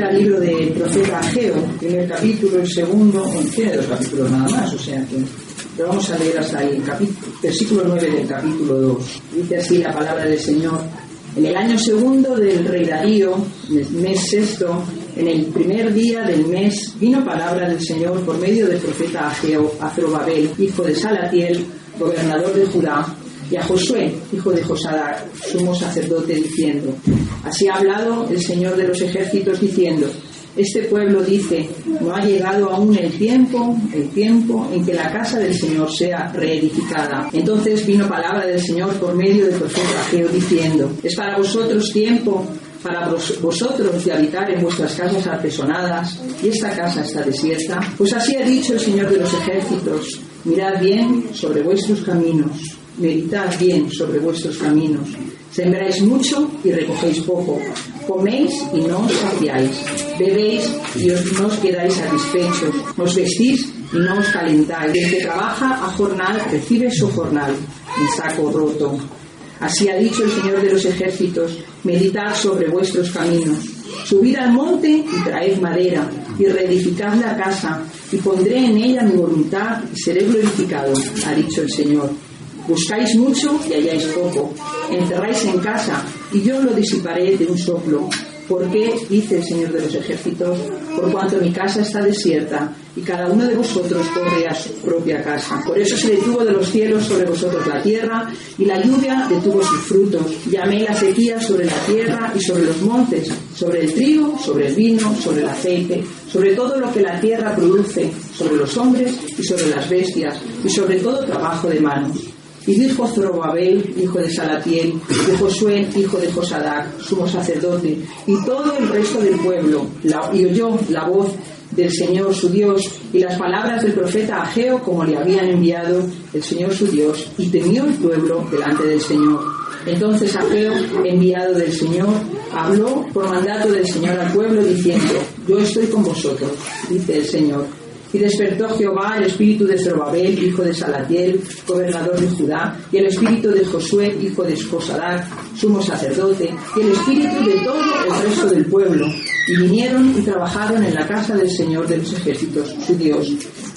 ir al libro del profeta Ageo, primer capítulo, el segundo, tiene dos capítulos nada más, o sea que pero vamos a leer hasta el capítulo, versículo 9 del capítulo 2. Dice así la palabra del Señor. En el año segundo del rey Darío, mes sexto, en el primer día del mes, vino palabra del Señor por medio del profeta Ageo a Zorobabel, hijo de Salatiel, gobernador de Judá, y a Josué, hijo de Josadac, sumo sacerdote, diciendo, así ha hablado el Señor de los ejércitos, diciendo, este pueblo dice, no ha llegado aún el tiempo, el tiempo en que la casa del Señor sea reedificada. Entonces vino palabra del Señor por medio del profeta Ageo diciendo, es para vosotros tiempo para vosotros de habitar en vuestras casas artesonadas y esta casa está desierta. Pues así ha dicho el Señor de los ejércitos, mirad bien sobre vuestros caminos, meditad bien sobre vuestros caminos. Sembráis mucho y recogéis poco. Coméis y no os saciáis. Bebéis y os, no os quedáis satisfechos. Os vestís y no os calentáis. El que trabaja a jornal recibe su jornal en saco roto. Así ha dicho el Señor de los ejércitos, meditad sobre vuestros caminos. Subid al monte y traed madera, y reedificad la casa, y pondré en ella mi voluntad, y seré glorificado, ha dicho el Señor. Buscáis mucho y halláis poco. Encerráis en casa y yo lo disiparé de un soplo. ¿Por qué? dice el Señor de los ejércitos, por cuanto mi casa está desierta y cada uno de vosotros corre a su propia casa. Por eso se detuvo de los cielos sobre vosotros la tierra y la lluvia detuvo sus frutos. Llamé la sequía sobre la tierra y sobre los montes, sobre el trigo, sobre el vino, sobre el aceite, sobre todo lo que la tierra produce, sobre los hombres y sobre las bestias y sobre todo trabajo de manos y dijo Zorobabel, hijo de Salatiel, y Josué, hijo de Josadac, sumo sacerdote, y todo el resto del pueblo, y oyó la voz del Señor su Dios y las palabras del profeta Ageo como le habían enviado el Señor su Dios, y temió el pueblo delante del Señor. Entonces Ageo, enviado del Señor, habló por mandato del Señor al pueblo diciendo, yo estoy con vosotros, dice el Señor y despertó Jehová el espíritu de Zorobabel, hijo de Salatiel, gobernador de Judá, y el espíritu de Josué, hijo de Escosadac, sumo sacerdote, y el espíritu de todo el resto del pueblo. Y vinieron y trabajaron en la casa del Señor de los ejércitos, su Dios.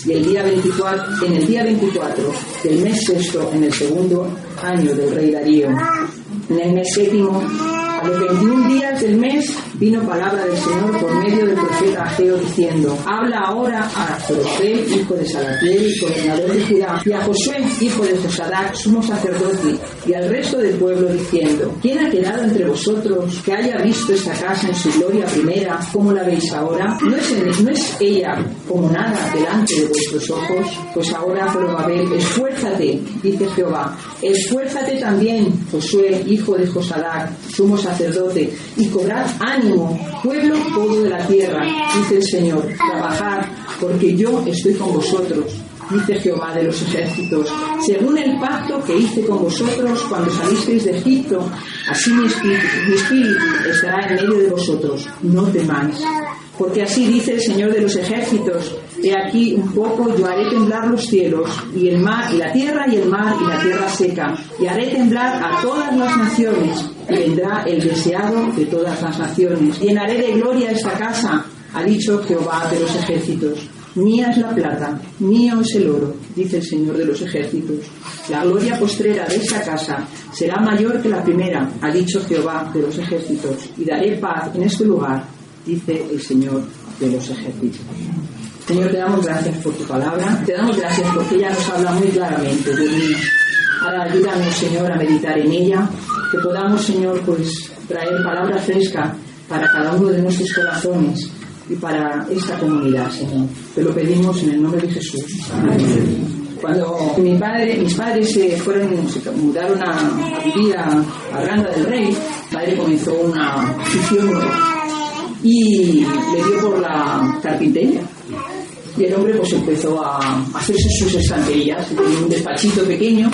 Y el día 24, en el día 24 del mes sexto, en el segundo año del rey Darío, en el mes séptimo, a los 21 días del mes vino palabra del Señor por medio del profeta Ageo diciendo, habla ahora a Zorobabel, hijo de Salatiel, gobernador de Judá, y a Josué, hijo de Josadac, sumo sacerdote, y al resto del pueblo diciendo, ¿quién ha quedado entre vosotros que haya visto esta casa en su gloria primera, como la veis ahora? ¿No es, ella como nada delante de vuestros ojos? Pues ahora, Zorobabel, esfuérzate, dice Jehová, esfuérzate también, Josué, hijo de Josadac, sumo sacerdote, y cobrad ánimo pueblo todo de la tierra, dice el Señor, trabajar, porque yo estoy con vosotros, dice Jehová de los ejércitos, según el pacto que hice con vosotros cuando salisteis de Egipto, así mi espíritu, mi espíritu estará en medio de vosotros, no temáis. Porque así dice el Señor de los ejércitos, he aquí un poco yo haré temblar los cielos y el mar y la tierra y el mar y la tierra seca, y haré temblar a todas las naciones, y vendrá el deseado de todas las naciones. Llenaré de gloria esta casa, ha dicho Jehová de los ejércitos. Mía es la plata, mío es el oro, dice el Señor de los ejércitos. La gloria postrera de esta casa será mayor que la primera, ha dicho Jehová de los ejércitos, y daré paz en este lugar, dice el Señor de los ejércitos. Señor, te damos gracias por tu palabra, te damos gracias porque ella nos habla muy claramente mí. Ahora ayúdanos, Señor, a meditar en ella, que podamos, Señor, pues traer palabra fresca para cada uno de nuestros corazones y para esta comunidad, Señor. Te lo pedimos en el nombre de Jesús. Cuando mi padre, mis padres se fueron, mudaron a, vivir a Arganda del Rey, mi padre comenzó una afición y le dio por la carpintería. Y el hombre pues empezó a hacerse sus estanterías, tenía un despachito pequeño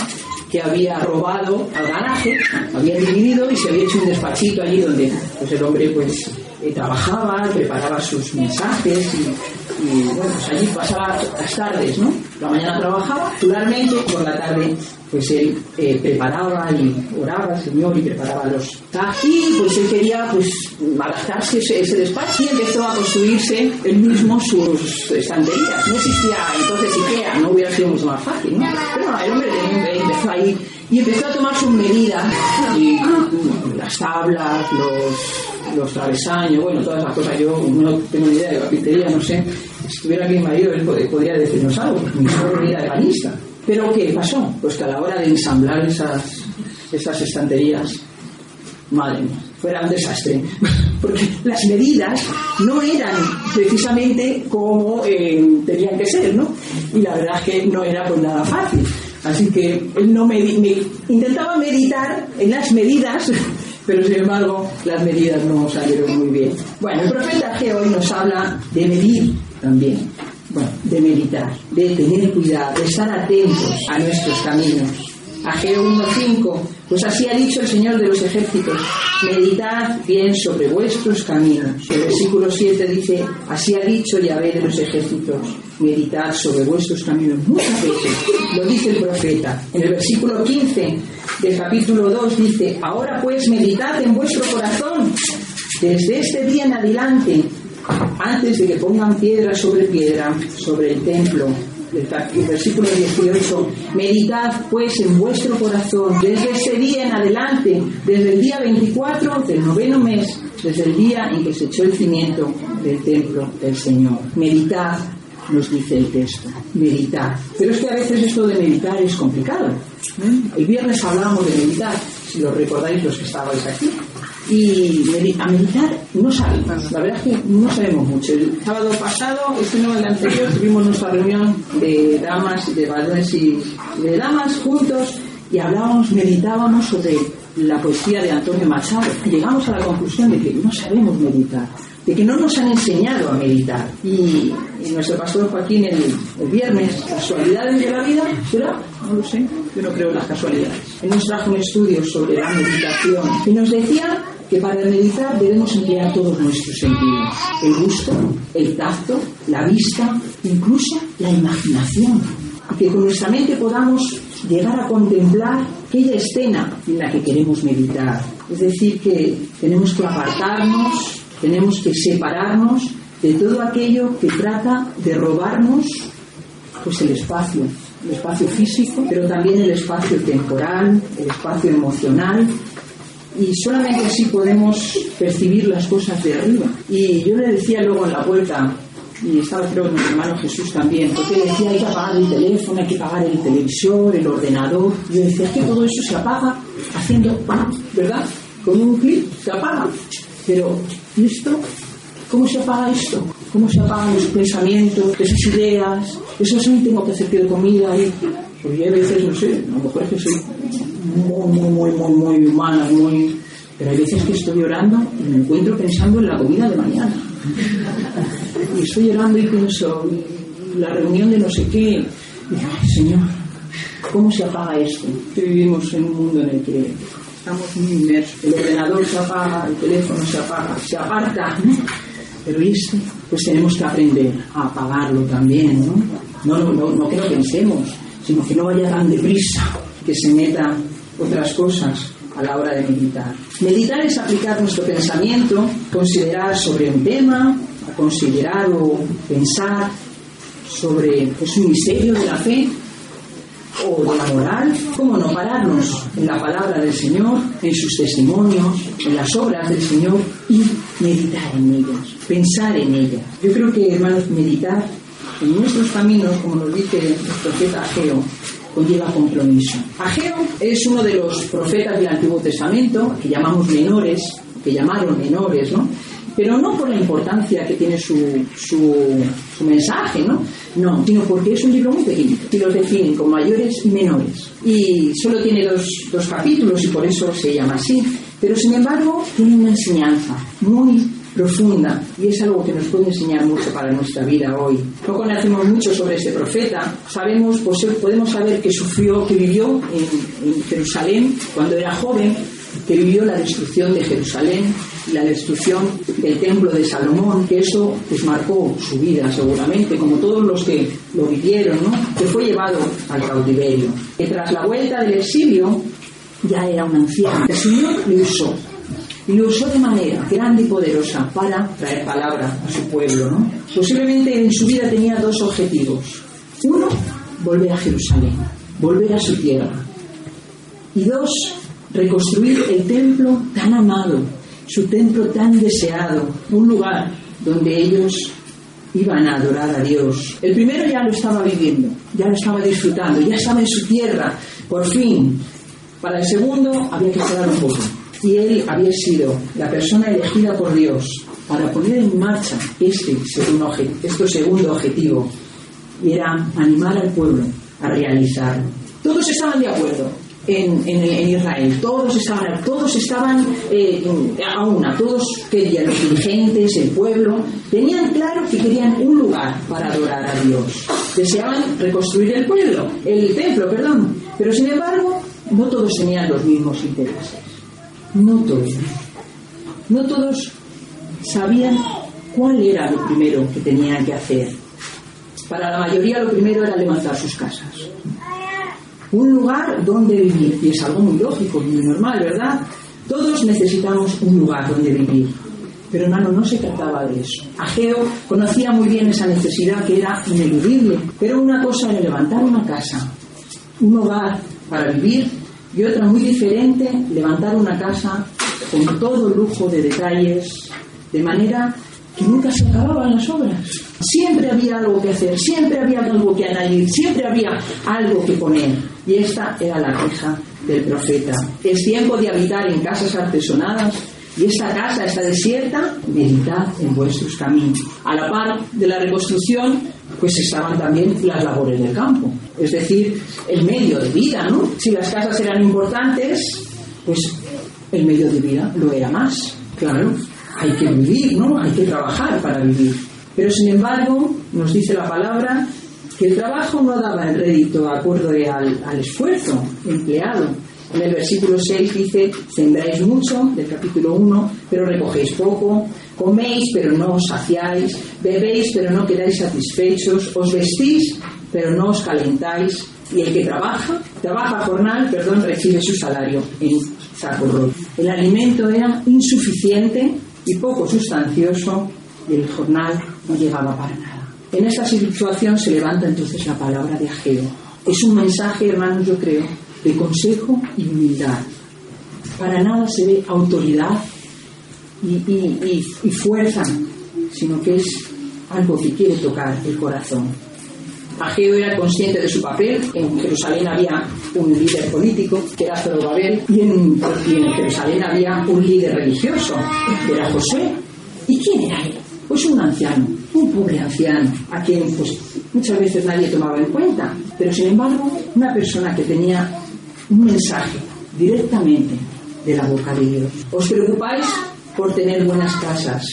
que había robado al garaje, había dividido y se había hecho un despachito allí donde pues el hombre pues trabajaba, preparaba sus mensajes y, bueno, pues allí pasaba las tardes, ¿no? La mañana trabajaba, regularmente, por la tarde pues él eh, preparaba y oraba al Señor y preparaba los y pues él quería pues adaptarse ese, ese despacho y empezó a construirse él mismo sus estanterías no existía entonces Ikea no hubiera sido mucho más fácil ¿no? pero no, el hombre ahí y empezó a tomar sus medidas y las tablas los los travesaños, bueno, todas esas cosas. Yo no tengo ni idea de carpintería, no sé. Si estuviera aquí en marido, él podría decirnos algo, mi era de panista. Pero ¿qué pasó? Pues que a la hora de ensamblar esas, esas estanterías, madre mía, fuera un desastre. Porque las medidas no eran precisamente como eh, tenían que ser, ¿no? Y la verdad es que no era pues nada fácil. Así que él no me, intentaba meditar en las medidas, pero sin embargo las medidas no salieron muy bien. Bueno, el profeta G hoy nos habla de medir también bueno, de meditar, de tener cuidado, de estar atentos a nuestros caminos. Ageo 1.5, pues así ha dicho el Señor de los ejércitos, meditad bien sobre vuestros caminos. El versículo 7 dice, así ha dicho Yahvé de los ejércitos, meditad sobre vuestros caminos. Muchas veces lo dice el profeta. En el versículo 15 del capítulo 2 dice, ahora pues meditad en vuestro corazón desde este día en adelante antes de que pongan piedra sobre piedra sobre el templo. El versículo 18, meditad pues en vuestro corazón desde ese día en adelante, desde el día 24 del noveno mes, desde el día en que se echó el cimiento del templo del Señor. Meditad, nos dice el texto, meditad. Pero es que a veces esto de meditar es complicado. ¿eh? El viernes hablábamos de meditar, si lo recordáis los que estabais aquí y a meditar no sabemos, la verdad es que no sabemos mucho. El sábado pasado, este no el anterior, tuvimos nuestra reunión de damas y de varones y de damas juntos y hablábamos, meditábamos sobre la poesía de Antonio Machado. Llegamos a la conclusión de que no sabemos meditar, de que no nos han enseñado a meditar. Y, nuestro pastor Joaquín el, viernes, casualidades de la vida, ¿será? No lo sé, yo no creo en las casualidades. Él nos trajo un estudio sobre la meditación y nos decía que para meditar debemos emplear todos nuestros sentidos, el gusto, el tacto, la vista, incluso la imaginación, y que con nuestra mente podamos llegar a contemplar aquella escena en la que queremos meditar. Es decir, que tenemos que apartarnos, tenemos que separarnos de todo aquello que trata de robarnos pues el espacio, el espacio físico, pero también el espacio temporal, el espacio emocional y solamente así podemos percibir las cosas de arriba. Y yo le decía luego en la vuelta, y estaba creo que mi hermano Jesús también, porque le decía hay que apagar el teléfono, hay que apagar el televisor, el ordenador. Yo decía que todo eso se apaga haciendo, ¿verdad? Con un clic se apaga. Pero, ¿y esto? ¿Cómo se apaga esto? ¿Cómo se apagan los pensamientos, esas ideas? Eso sí, tengo que hacer de comida. Y, pues yo a veces, no sé, a lo mejor es que soy muy, muy, muy, muy, muy humana, muy... Pero hay veces que estoy llorando y me encuentro pensando en la comida de mañana. Y estoy llorando y pienso, la reunión de no sé qué. Señor, ¿cómo se apaga esto? Vivimos en un mundo en el que estamos muy inmersos. El ordenador se apaga, el teléfono se apaga, se aparta. Pero este, pues tenemos que aprender a apagarlo también, ¿no? No, no, no, no que lo pensemos, sino que no vaya tan deprisa, que se meta otras cosas a la hora de meditar. Meditar es aplicar nuestro pensamiento, considerar sobre un tema, considerar o pensar sobre pues, un misterio de la fe o de la moral, cómo no pararnos en la palabra del Señor, en sus testimonios, en las obras del Señor y meditar en ellas, pensar en ellas. Yo creo que, hermanos, meditar en nuestros caminos, como nos dice el profeta Ageo, conlleva compromiso. Ageo es uno de los profetas del Antiguo Testamento, que llamamos menores, que llamaron menores, ¿no? Pero no por la importancia que tiene su, su, su mensaje, ¿no? No, sino porque es un libro muy pequeño, y los definen como mayores y menores. Y solo tiene dos, dos capítulos y por eso se llama así. Pero sin embargo, tiene una enseñanza muy profunda y es algo que nos puede enseñar mucho para nuestra vida hoy. No conocemos mucho sobre este profeta, sabemos, podemos saber que sufrió, que vivió en, Jerusalén cuando era joven, que vivió la destrucción de Jerusalén y la destrucción del templo de Salomón, que eso pues marcó su vida seguramente, como todos los que lo vivieron, ¿no? que fue llevado al cautiverio. Que tras la vuelta del exilio ya era un anciano. El Señor le usó y lo usó de manera grande y poderosa para traer palabra a su pueblo. ¿no? Posiblemente en su vida tenía dos objetivos. Uno, volver a Jerusalén, volver a su tierra. Y dos, reconstruir el templo tan amado, su templo tan deseado, un lugar donde ellos iban a adorar a Dios. El primero ya lo estaba viviendo, ya lo estaba disfrutando, ya estaba en su tierra, por fin. Para el segundo había que esperar un poco y él había sido la persona elegida por Dios para poner en marcha este segundo, este segundo objetivo y era animar al pueblo a realizarlo. Todos estaban de acuerdo en, Israel, todos estaban, todos estaban eh, a una, todos querían, los dirigentes, el pueblo, tenían claro que querían un lugar para adorar a Dios. Deseaban reconstruir el pueblo, el templo, perdón, pero sin embargo no todos tenían los mismos intereses. No todos. No todos sabían cuál era lo primero que tenían que hacer. Para la mayoría lo primero era levantar sus casas. Un lugar donde vivir. Y es algo muy lógico, muy normal, ¿verdad? Todos necesitamos un lugar donde vivir. Pero hermano, no se trataba de eso. Ageo conocía muy bien esa necesidad que era ineludible. Pero una cosa era levantar una casa, un hogar para vivir y otra muy diferente, levantar una casa con todo lujo de detalles, de manera que nunca se acababan las obras. Siempre había algo que hacer, siempre había algo que añadir, siempre había algo que poner. Y esta era la queja del profeta. Es tiempo de habitar en casas artesonadas y esta casa está desierta, meditad en vuestros caminos. A la par de la reconstrucción, pues estaban también las labores del campo, es decir, el medio de vida, ¿no? Si las casas eran importantes, pues el medio de vida lo era más, claro, hay que vivir, ¿no? Hay que trabajar para vivir. Pero sin embargo, nos dice la palabra que el trabajo no daba el rédito acorde al, al esfuerzo empleado. En el versículo 6 dice, sembráis mucho, del capítulo 1, pero recogéis poco, coméis, pero no os saciáis, bebéis, pero no quedáis satisfechos, os vestís, pero no os calentáis, y el que trabaja, trabaja jornal, perdón, recibe su salario en saco roto. El alimento era insuficiente y poco sustancioso, y el jornal no llegaba para nada. En esta situación se levanta entonces la palabra de Ageo. Es un mensaje, hermanos, yo creo, de consejo y humildad. Para nada se ve autoridad y, fuerza, sino que es algo que quiere tocar el corazón. Ageo era consciente de su papel. En Jerusalén había un líder político, que era Zorobabel, y en, y en Jerusalén había un líder religioso, que era José. ¿Y quién era él? Pues un anciano, un pobre anciano, a quien pues, muchas veces nadie tomaba en cuenta, pero sin embargo una persona que tenía un mensaje directamente de la boca de Dios. Os preocupáis por tener buenas casas.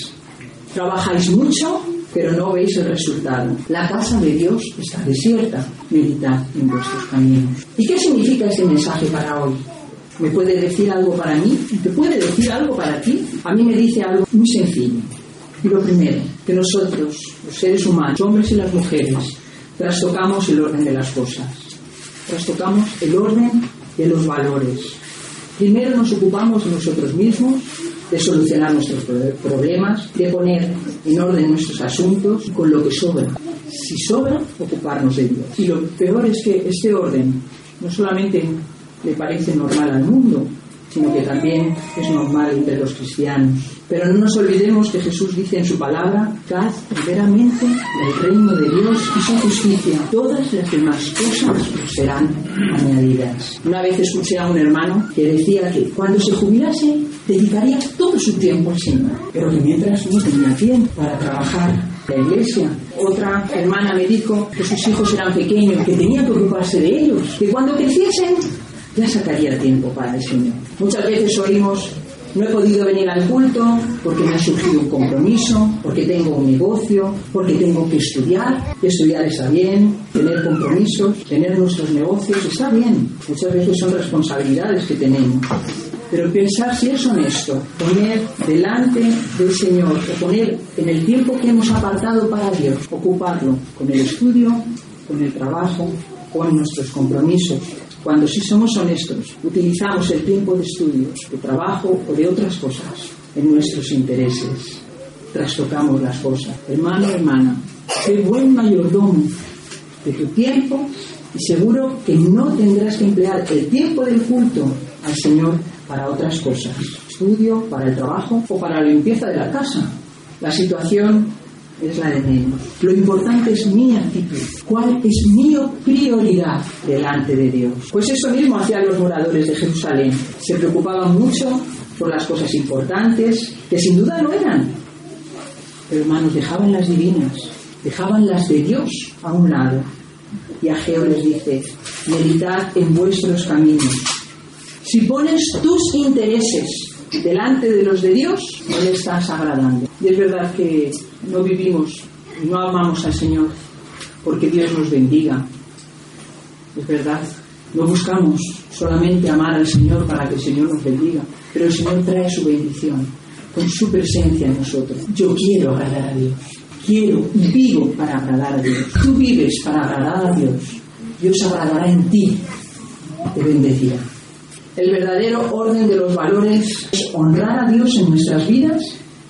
Trabajáis mucho, pero no veis el resultado. La casa de Dios está desierta. Meditad en vuestros caminos. ¿Y qué significa este mensaje para hoy? ¿Me puede decir algo para mí? ¿Te puede decir algo para ti? A mí me dice algo muy sencillo. Y lo primero, que nosotros, los seres humanos, hombres y las mujeres, trastocamos el orden de las cosas. Trastocamos el orden de los valores. Primero nos ocupamos nosotros mismos de solucionar nuestros problemas, de poner en orden nuestros asuntos con lo que sobra. Si sobra, ocuparnos de Dios. Y lo peor es que este orden no solamente le parece normal al mundo, sino que también es normal entre los cristianos. Pero no nos olvidemos que Jesús dice en su palabra, Caz primeramente el reino de Dios y su justicia. Todas las demás cosas serán añadidas. Una vez escuché a un hermano que decía que cuando se jubilase dedicaría todo su tiempo al Señor, pero que mientras no tenía tiempo para trabajar la iglesia. Otra hermana me dijo que sus hijos eran pequeños, que tenía que ocuparse de ellos, que cuando creciesen ya sacaría tiempo para el Señor. Muchas veces oímos, no he podido venir al culto porque me ha surgido un compromiso, porque tengo un negocio, porque tengo que estudiar. Estudiar está bien, tener compromisos, tener nuestros negocios está bien. Muchas veces son responsabilidades que tenemos. Pero pensar si es honesto, poner delante del Señor, o poner en el tiempo que hemos apartado para Dios, ocuparlo con el estudio, con el trabajo, con nuestros compromisos. Cuando sí somos honestos, utilizamos el tiempo de estudio, de trabajo o de otras cosas en nuestros intereses. Trastocamos las cosas. Hermano, hermana, qué buen mayordomo de tu tiempo y seguro que no tendrás que emplear el tiempo del culto al Señor para otras cosas, estudio, para el trabajo o para la limpieza de la casa. La situación es la de menos. Lo importante es mi actitud. ¿Cuál es mi prioridad delante de Dios? Pues eso mismo hacían los moradores de Jerusalén. Se preocupaban mucho por las cosas importantes, que sin duda lo eran. Pero hermanos, dejaban las divinas, dejaban las de Dios a un lado. Y Ageo les dice, meditad en vuestros caminos. Si pones tus intereses delante de los de Dios, no le estás agradando. Y es verdad que no vivimos no amamos al Señor porque Dios nos bendiga. Es verdad, no buscamos solamente amar al Señor para que el Señor nos bendiga, pero el Señor trae su bendición con su presencia en nosotros. Yo quiero agradar a Dios, quiero y vivo para agradar a Dios. Tú vives para agradar a Dios. Dios agradará en ti, te bendecirá. El verdadero orden de los valores es honrar a Dios en nuestras vidas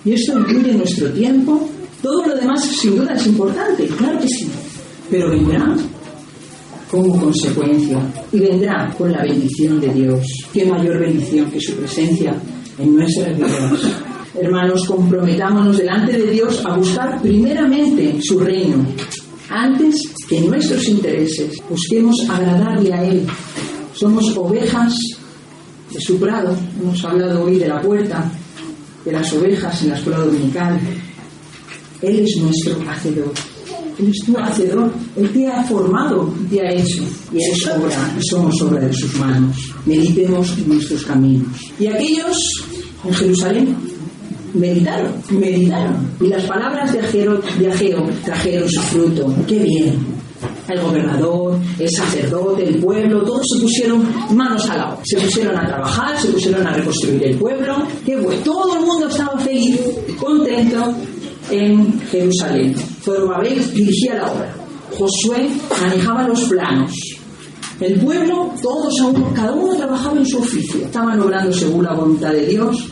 y esto incluye nuestro tiempo. Todo lo demás sin duda es importante, claro que sí, pero vendrá como consecuencia y vendrá con la bendición de Dios. ¿Qué mayor bendición que su presencia en nuestras vidas? Hermanos, comprometámonos delante de Dios a buscar primeramente su reino, antes que nuestros intereses. Busquemos agradarle a Él. Somos ovejas de su prado. Hemos hablado hoy de la puerta, de las ovejas en la escuela dominical. Él es nuestro hacedor. Él es tu hacedor. Él te ha formado, te ha hecho. Y eres obra, y somos obra de sus manos. Meditemos en nuestros caminos. Y aquellos en Jerusalén meditaron, meditaron. Y las palabras de Ageo, de Ageo trajeron su fruto. ¡Qué bien! El gobernador, el sacerdote, el pueblo, todos se pusieron manos al agua. Se pusieron a trabajar, se pusieron a reconstruir el pueblo. Todo el mundo estaba feliz, contento en Jerusalén. Zorobabel dirigía la obra. Josué manejaba los planos. El pueblo, todos a uno, cada uno trabajaba en su oficio. Estaban obrando según la voluntad de Dios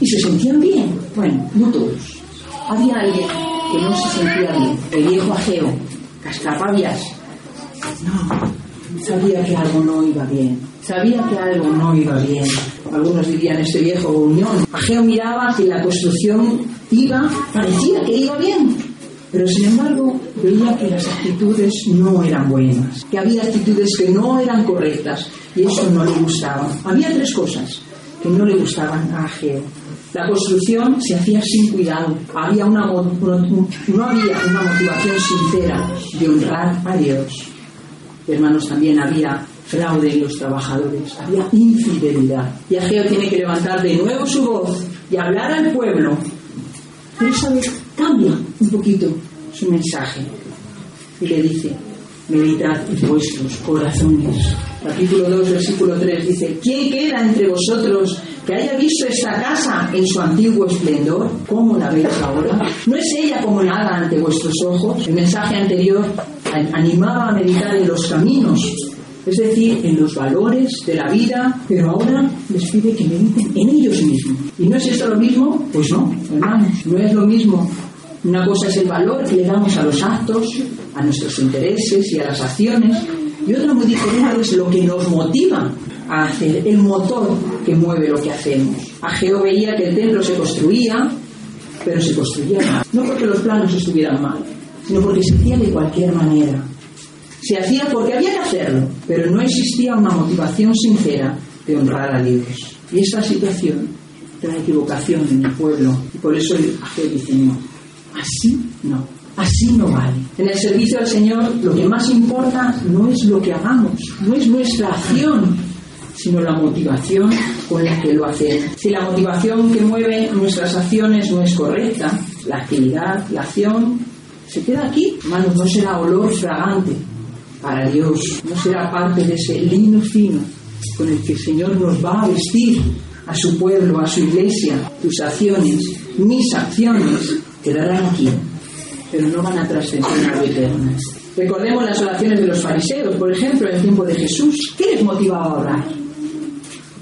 y se sentían bien. Bueno, no todos. Había alguien que no se sentía bien, el viejo Ageo, cascarrabias. No, sabía que algo no iba bien. Sabía que algo no iba bien. Algunos dirían este viejo unión. Ageo miraba que la construcción iba, parecía que iba bien, pero sin embargo veía que las actitudes no eran buenas, que había actitudes que no eran correctas y eso no le gustaba. Había tres cosas que no le gustaban a Ageo. La construcción se hacía sin cuidado. Había una, no había una motivación sincera de honrar a Dios. Hermanos, también había fraude en los trabajadores, había infidelidad. Y Ageo tiene que levantar de nuevo su voz y hablar al pueblo. Pero esa vez cambia un poquito su mensaje y le dice, meditad vuestros corazones. Capítulo 2, versículo 3 dice, ¿quién queda entre vosotros que haya visto esta casa en su antiguo esplendor? ¿Cómo la veis ahora? ¿No es ella como nada ante vuestros ojos? El mensaje anterior animaba a meditar en los caminos, es decir, en los valores de la vida, pero ahora les pide que mediten en ellos mismos. ¿Y no es esto lo mismo? Pues no, hermanos, no es lo mismo una cosa es el valor que le damos a los actos, a nuestros intereses y a las acciones, y otra muy diferente es lo que nos motiva a hacer, el motor que mueve lo que hacemos. Ageo veía que el templo se construía, pero se construía mal. No porque los planos estuvieran mal, sino porque se hacía de cualquier manera. Se hacía porque había que hacerlo, pero no existía una motivación sincera de honrar a Dios. Y esta situación trae equivocación en el pueblo, y por eso Ageo dice no Así no, así no vale. En el servicio al Señor lo que más importa no es lo que hagamos, no es nuestra acción, sino la motivación con la que lo hacemos. Si la motivación que mueve nuestras acciones no es correcta, la actividad, la acción, se queda aquí, hermanos, no será olor fragante para Dios, no será parte de ese lino fino con el que el Señor nos va a vestir a su pueblo, a su iglesia, tus acciones, mis acciones, quedarán aquí, pero no van a trascender a lo eterno. Recordemos las oraciones de los fariseos, por ejemplo, en el tiempo de Jesús. ¿Qué les motivaba a orar?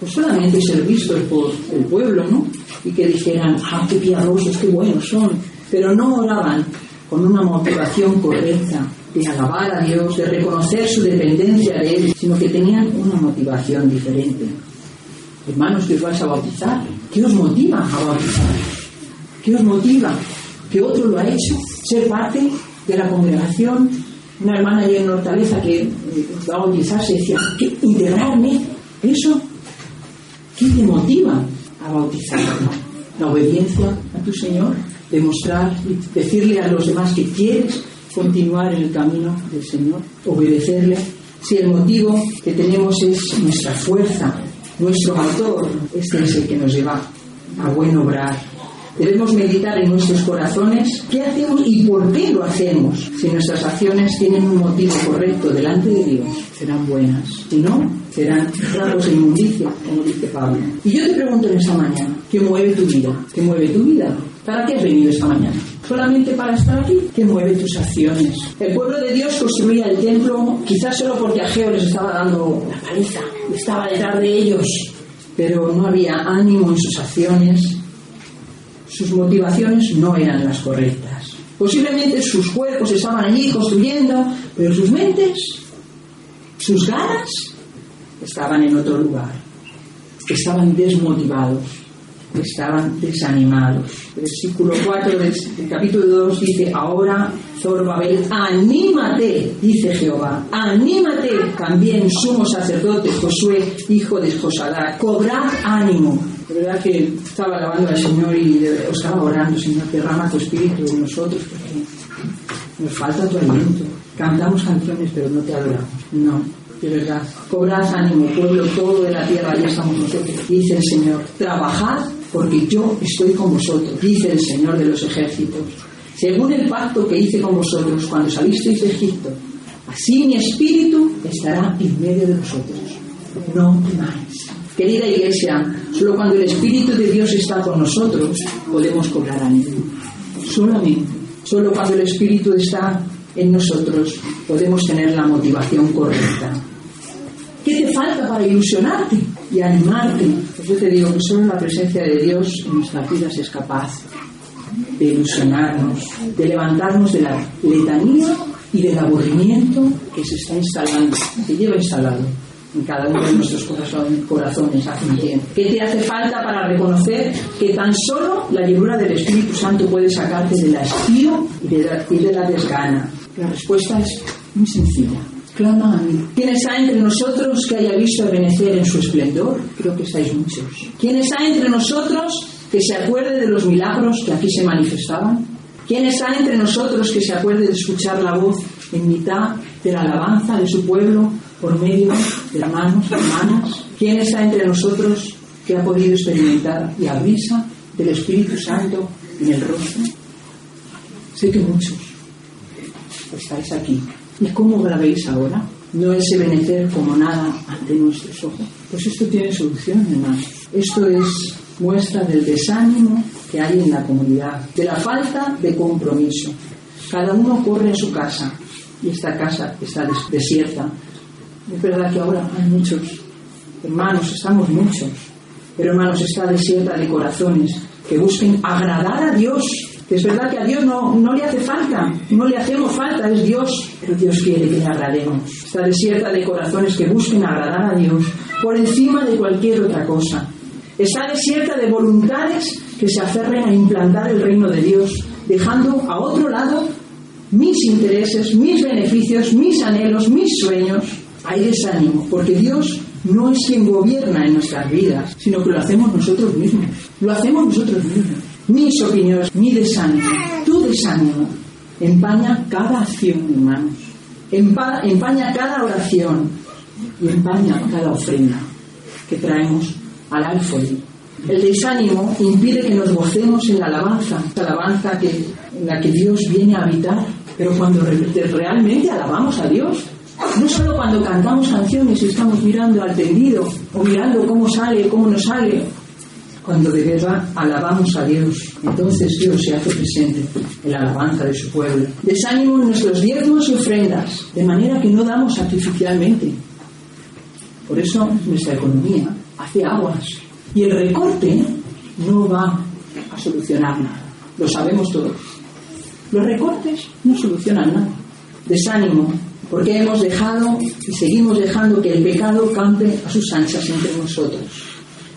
Pues solamente ser vistos por el pueblo, ¿no? Y que dijeran, ah, qué piadosos, qué buenos son. Pero no oraban con una motivación correcta de alabar a Dios, de reconocer su dependencia de Él, sino que tenían una motivación diferente. Hermanos, que os vais a bautizar, ¿qué os motiva a bautizar? ¿Qué os motiva? ¿Que otro lo ha hecho? ¿Ser parte de la congregación? Una hermana allí en Hortaleza que eh, va a bautizarse decía, ¿qué? ¿integrarme? ¿Eso? ¿Qué te motiva a bautizar? La obediencia a tu Señor, demostrar decirle a los demás que quieres continuar en el camino del Señor, obedecerle. Si el motivo que tenemos es nuestra fuerza, nuestro motor, este es el que nos lleva a buen obrar. Debemos meditar en nuestros corazones qué hacemos y por qué lo hacemos. Si nuestras acciones tienen un motivo correcto delante de Dios, serán buenas. Si no, serán trapos de inmundicia, como dice Pablo. Y yo te pregunto en esta mañana, ¿qué mueve tu vida? ¿Qué mueve tu vida? ¿Para qué has venido esta mañana? ¿Solamente para estar aquí? ¿Qué mueve tus acciones? El pueblo de Dios construía el templo quizás solo porque Ageo les estaba dando la paliza, estaba detrás de ellos, pero no había ánimo en sus acciones, sus motivaciones no eran las correctas. Posiblemente sus cuerpos estaban allí construyendo, pero sus mentes, sus ganas, estaban en otro lugar. Estaban desmotivados estaban desanimados. Versículo 4 del, capítulo 2 dice, ahora Zorobabel, anímate, dice Jehová, anímate también sumo sacerdote Josué, hijo de Josadá, cobrad ánimo. De verdad que estaba alabando al Señor y estaba orando, Señor, derrama tu espíritu en nosotros porque nos falta tu aliento. Cantamos canciones pero no te adoramos. No, de verdad. Cobrad ánimo, pueblo todo de la tierra, ya estamos nosotros. Dice el Señor, trabajad porque yo estoy con vosotros, dice el Señor de los ejércitos. Según el pacto que hice con vosotros cuando salisteis de Egipto, así mi espíritu estará en medio de vosotros. No temáis. Querida iglesia, solo cuando el Espíritu de Dios está con nosotros podemos cobrar ánimo. Solamente, solo cuando el Espíritu está en nosotros podemos tener la motivación correcta. ¿Qué te falta para ilusionarte y animarte? Pues yo te digo que solo la presencia de Dios en nuestras vidas es capaz de ilusionarnos, de levantarnos de la letanía y del aburrimiento que se está instalando, que lleva instalado cada uno de nuestros corazones hace un tiempo. ¿Qué te hace falta para reconocer que tan solo la llenura del Espíritu Santo puede sacarte de la y de la desgana? La respuesta es muy sencilla clama a mí. ¿Quién está entre nosotros que haya visto Venecer en su esplendor? Creo que estáis muchos. ¿Quién está entre nosotros que se acuerde de los milagros que aquí se manifestaban? ¿Quién está entre nosotros que se acuerde de escuchar la voz en mitad de la alabanza de su pueblo por medio de hermanos, hermanas? ¿Quién está entre nosotros que ha podido experimentar la brisa del Espíritu Santo en el rostro? Sé que muchos estáis aquí ¿Y cómo la veis ahora? No es Ebenecer como nada ante nuestros ojos. Pues esto tiene solución, hermanos. Esto es muestra del desánimo que hay en la comunidad, de la falta de compromiso. Cada uno corre a su casa y esta casa está desierta. Es verdad que ahora hay muchos hermanos, estamos muchos, pero hermanos, está desierta de corazones que busquen agradar a Dios es verdad que a Dios no, no le hace falta, no le hacemos falta, es Dios, pero Dios quiere que le agrademos. Está desierta de corazones que busquen agradar a Dios por encima de cualquier otra cosa. Está desierta de voluntades que se aferren a implantar el reino de Dios, dejando a otro lado mis intereses, mis beneficios, mis anhelos, mis sueños. Hay desánimo, porque Dios no es quien gobierna en nuestras vidas, sino que lo hacemos nosotros mismos. Lo hacemos nosotros mismos mis opiniones, mi desánimo, tu desánimo, empaña cada acción, hermanos. Empaña cada oración y empaña cada ofrenda que traemos al alfolí. El desánimo impide que nos gocemos en la alabanza, la alabanza que, en la que Dios viene a habitar. Pero cuando realmente alabamos a Dios, no solo cuando cantamos canciones y estamos mirando al tendido o mirando cómo sale, cómo no sale, cuando de verdad alabamos a Dios, entonces Dios se hace presente en la alabanza de su pueblo. Desánimo en nuestros diezmos y ofrendas, de manera que no damos artificialmente. Por eso nuestra economía hace aguas. Y el recorte no va a solucionar nada. Lo sabemos todos. Los recortes no solucionan nada. Desánimo, porque hemos dejado y seguimos dejando que el pecado campe a sus anchas entre nosotros.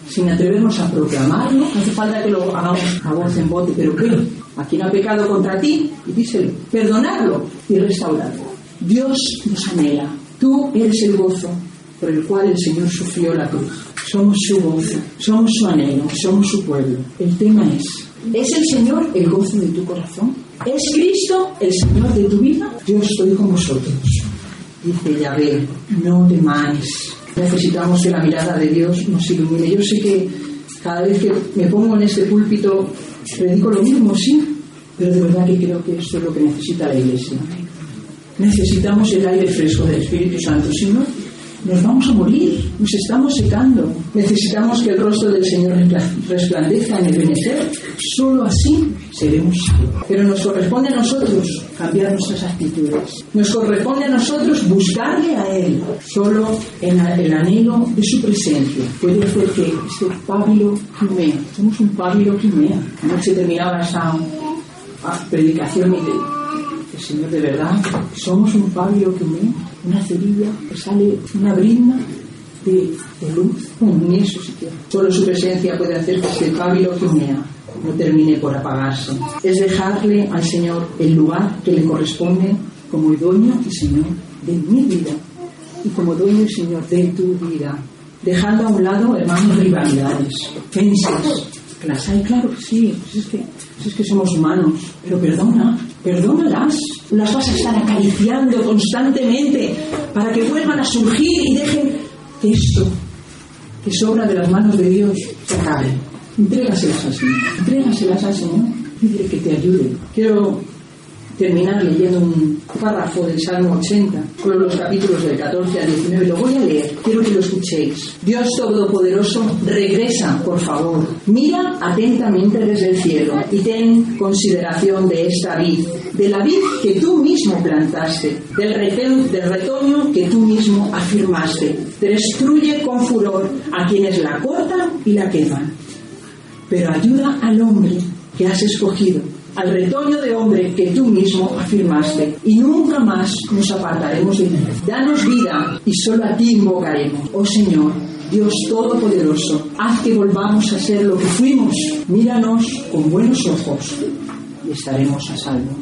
Sin atrevernos a proclamarlo, hace falta que lo hagamos a voz en bote, pero ¿qué? A quien ha pecado contra ti, y díselo, perdonarlo y restaurarlo. Dios nos anhela. Tú eres el gozo por el cual el Señor sufrió la cruz. Somos su gozo, somos su anhelo, somos su pueblo. El tema es, ¿es el Señor el gozo de tu corazón? ¿Es Cristo el Señor de tu vida? Yo estoy con vosotros. Dice Yahvé, no temáis. Necesitamos que la mirada de Dios nos ilumine. Yo sé que cada vez que me pongo en este púlpito predico lo mismo, sí, pero de verdad que creo que esto es lo que necesita la Iglesia. Necesitamos el aire fresco del Espíritu Santo. Si no, nos vamos a morir, nos estamos secando. Necesitamos que el rostro del Señor resplandezca en el benecer. Solo así seremos Pero nos corresponde a nosotros cambiar nuestras actitudes. Nos corresponde a nosotros buscarle a Él. Solo en el anhelo de su presencia puede hacer que este pábilo quimea. Somos un pábilo quimea. Anoche terminaba esa predicación y de Señor, de verdad, somos un pábilo quimea una cerilla que sale una brinda de, luz, ni eso siquiera. Solo su presencia puede hacer que este pábilo quimea no termine por apagarse. Es dejarle al Señor el lugar que le corresponde como dueño y Señor de mi vida y como dueño y Señor de tu vida. Dejando a un lado, hermanos, rivalidades, ofensas, las hay, claro que sí, pues es que, pues es que somos humanos, pero perdona, perdónalas. Las vas a estar acariciando constantemente para que vuelvan a surgir y dejen que esto que sobra de las manos de Dios se acabe. Entrégaselas al Señor, entrégaselas al Señor dile que te ayude. Quiero terminar leyendo un párrafo del Salmo 80, con los capítulos del 14 al 19. Lo voy a leer, quiero que lo escuchéis. Dios Todopoderoso, regresa, por favor. Mira atentamente desde el cielo y ten consideración de esta vid, de la vid que tú mismo plantaste, del, del retoño que tú mismo afirmaste. Destruye con furor a quienes la cortan y la queman. Pero ayuda al hombre que has escogido al retoño de hombre que tú mismo afirmaste, y nunca más nos apartaremos de ti. Danos vida y solo a ti invocaremos. Oh Señor, Dios Todopoderoso, haz que volvamos a ser lo que fuimos. Míranos con buenos ojos y estaremos a salvo.